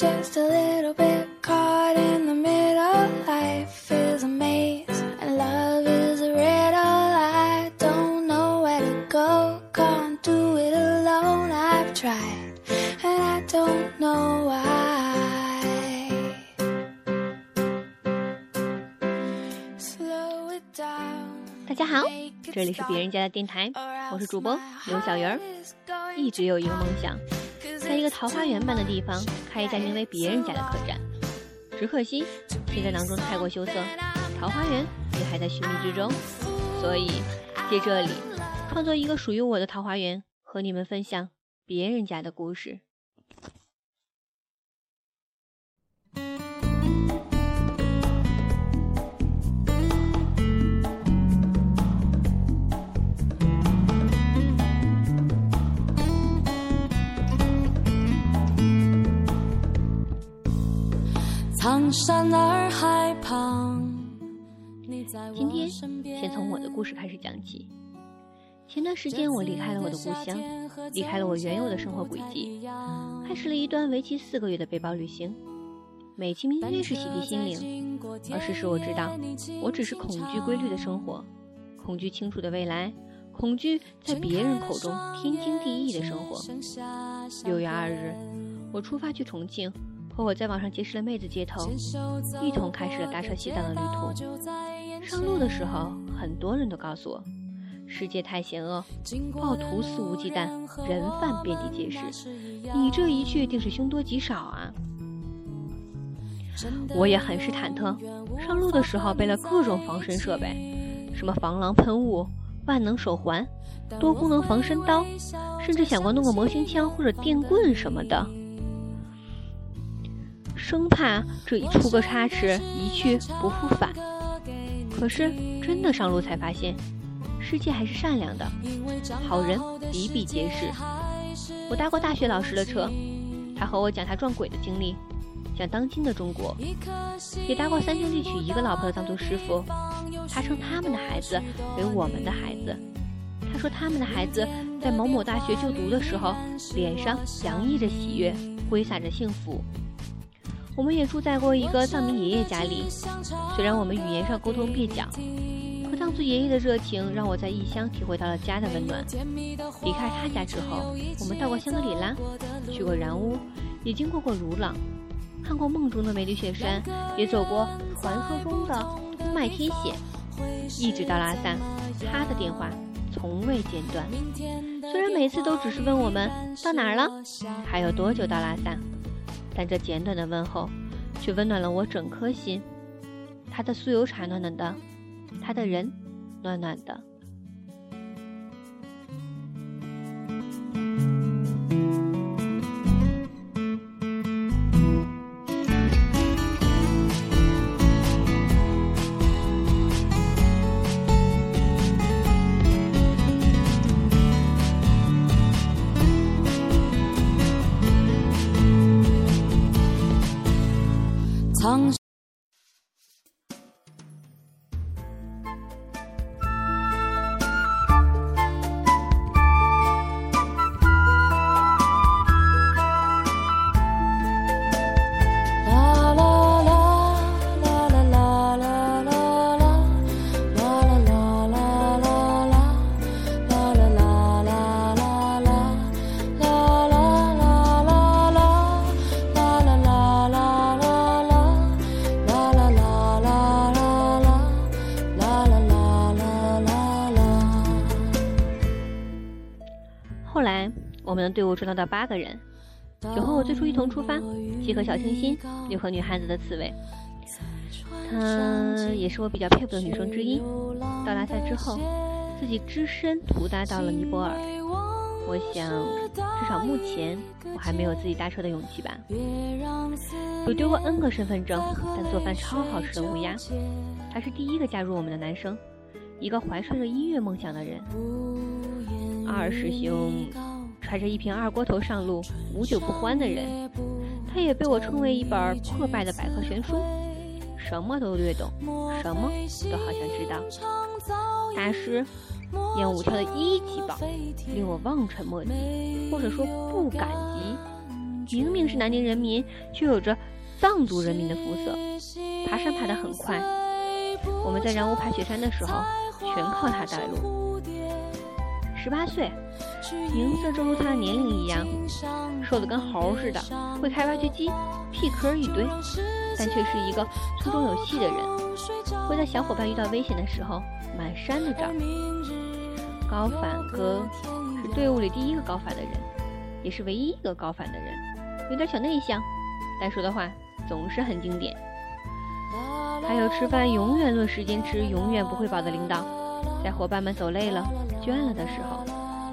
just a little bit caught in the middle. Life is a maze and love is a riddle. I don't know where to go, can't do it alone. I've tried and I don't know why. Slow it down. 大家好，这里是别人家的电台，我是主播刘小鱼儿。一直有一个梦想，在一个桃花源般的地方开一家名为“别人家”的客栈。只可惜现在囊中太过羞涩，桃花源也还在寻觅之中。所以借这里创作一个属于我的桃花源，和你们分享别人家的故事。山洱海旁，今天先从我的故事开始讲起。前段时间，我离开了我的故乡，离开了我原有的生活轨迹，开始了一段为期四个月的背包旅行。美其名曰是洗涤心灵，而事实我知道，我只是恐惧规律的生活，恐惧清楚的未来，恐惧在别人口中天经地义的生活。六月二日，我出发去重庆。和我在网上结识了妹子接头，一同开始了搭车西藏的旅途。上路的时候，很多人都告诉我，世界太险恶，暴徒肆无忌惮，人贩遍地皆是。你这一去，定是凶多吉少啊！我也很是忐忑。上路的时候备了各种防身设备，什么防狼喷雾、万能手环、多功能防身刀，甚至想过弄个模型枪或者电棍什么的。生怕这一出个差池，一去不复返。可是真的上路才发现，世界还是善良的，好人比比皆是。我搭过大学老师的车，他和我讲他撞鬼的经历，讲当今的中国；也搭过三兄弟娶一个老婆的藏族师傅，他称他们的孩子为我们的孩子。他说他们的孩子在某某大学就读的时候，脸上洋溢着喜悦，挥洒着幸福。我们也住在过一个藏民爷爷家里，虽然我们语言上沟通蹩脚，可藏族爷爷的热情让我在异乡体会到了家的温暖。离开他家之后，我们到过香格里拉，去过然乌，也经过过鲁朗，看过梦中的梅里雪山，也走过传说中的通麦天险，一直到拉萨，他的电话从未间断。虽然每次都只是问我们到哪儿了，还有多久到拉萨。但这简短的问候，却温暖了我整颗心。他的酥油茶暖暖的，他的人暖暖的。我们的队伍壮大到八个人，有和我最初一同出发，既和小清新，又和女汉子的刺猬。她也是我比较佩服的女生之一。到拉萨之后，自己只身徒搭到了尼泊尔。我想，至少目前我还没有自己搭车的勇气吧。有丢过 N 个身份证，但做饭超好吃的乌鸦，他是第一个加入我们的男生，一个怀揣着音乐梦想的人。二师兄揣着一瓶二锅头上路，无酒不欢的人，他也被我称为一本破败的百科全书，什么都略懂，什么都好像知道。大师演武跳的一级棒，令我望尘莫及，或者说不感激。明明是南宁人民，却有着藏族人民的肤色。爬山爬得很快，我们在然乌爬雪山的时候，全靠他带路。十八岁，名字正如他的年龄一样，瘦得跟猴似的，会开挖掘机，屁壳一堆，但却是一个粗中有细的人，会在小伙伴遇到危险的时候满山的找。高反哥是队伍里第一个高反的人，也是唯一一个高反的人，有点小内向，但说的话总是很经典。还有吃饭永远论时间吃，永远不会饱的领导，在伙伴们走累了、倦了的时候，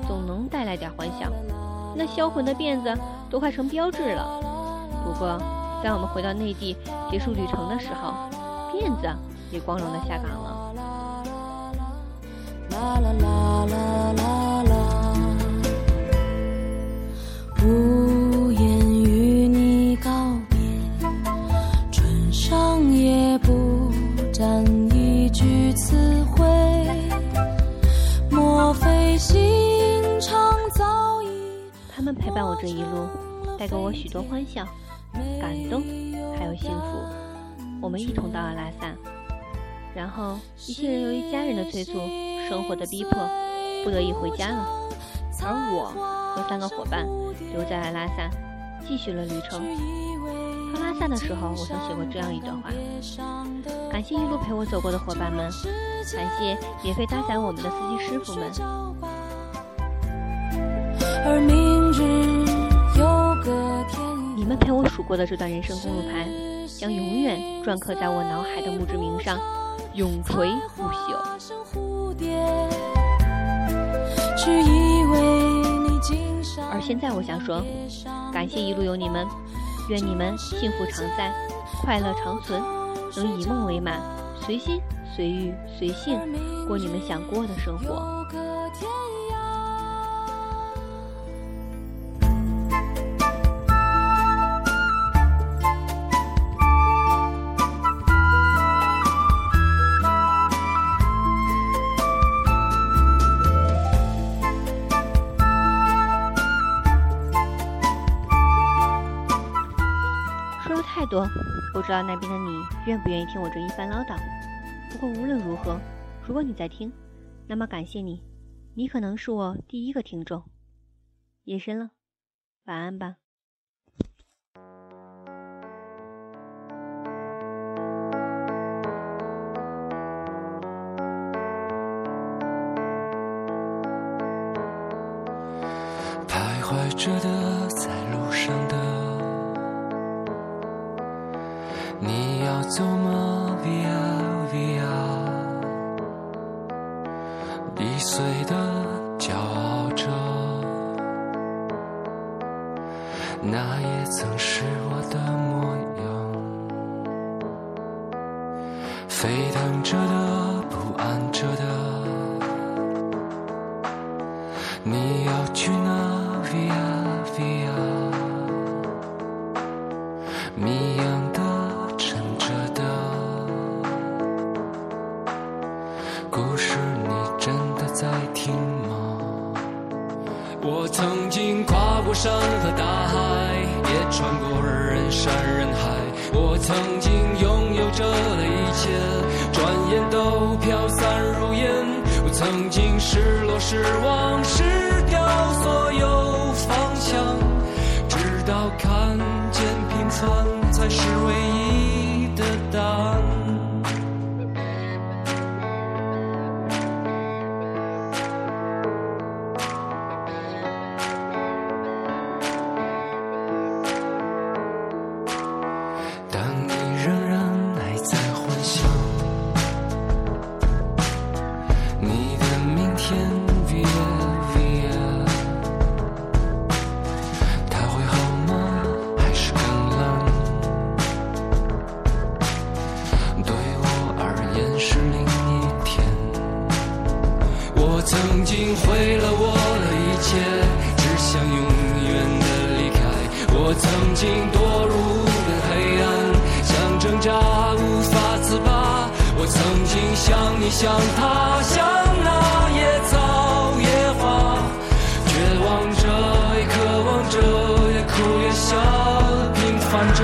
总能带来点欢笑。那销魂的辫子都快成标志了。不过，在我们回到内地结束旅程的时候，辫子也光荣的下岗了。啦啦啦啦啦啦，这一路，带给我许多欢笑、感动，还有幸福。我们一同到了拉萨，然后一些人由于家人的催促。生活的逼迫，不得已回家了，而我和三个伙伴留在了拉萨，继续了旅程。到拉萨的时候，我曾写过这样一段话：感谢一路陪我走过的伙伴们，感谢免费搭载我们的司机师傅们。而，你们陪我数过的这段人生公路牌，将永远篆刻在我脑海的墓志铭上，永垂不朽。而现在，我想说，感谢一路有你们，愿你们幸福常在，快乐长存，能以梦为马，随心随遇随性过你们想过的生活。不知道那边的你愿不愿意听我这一番唠叨。不过无论如何，如果你在听，那么感谢你，你可能是我第一个听众。夜深了，晚安吧。走吗，Via Via？易碎的骄傲着，那也曾是我的模样。沸腾着的，不安着的，你要去哪，Via？经拥有着的一切，转眼都飘散如烟。我曾经失落、失望、失掉所有方向，直到看见平凡才是唯一曾经毁了我的一切，只想永远的离开。我曾经堕入无边黑暗，想挣扎无法自拔。我曾经像你，像他，像那野草野花，绝望着，也渴望着，也哭也笑，平凡着。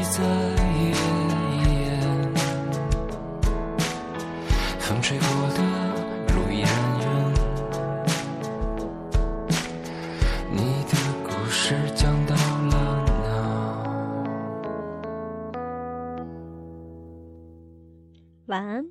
一在夜夜风吹过的如烟云你的故事讲到了哪晚安。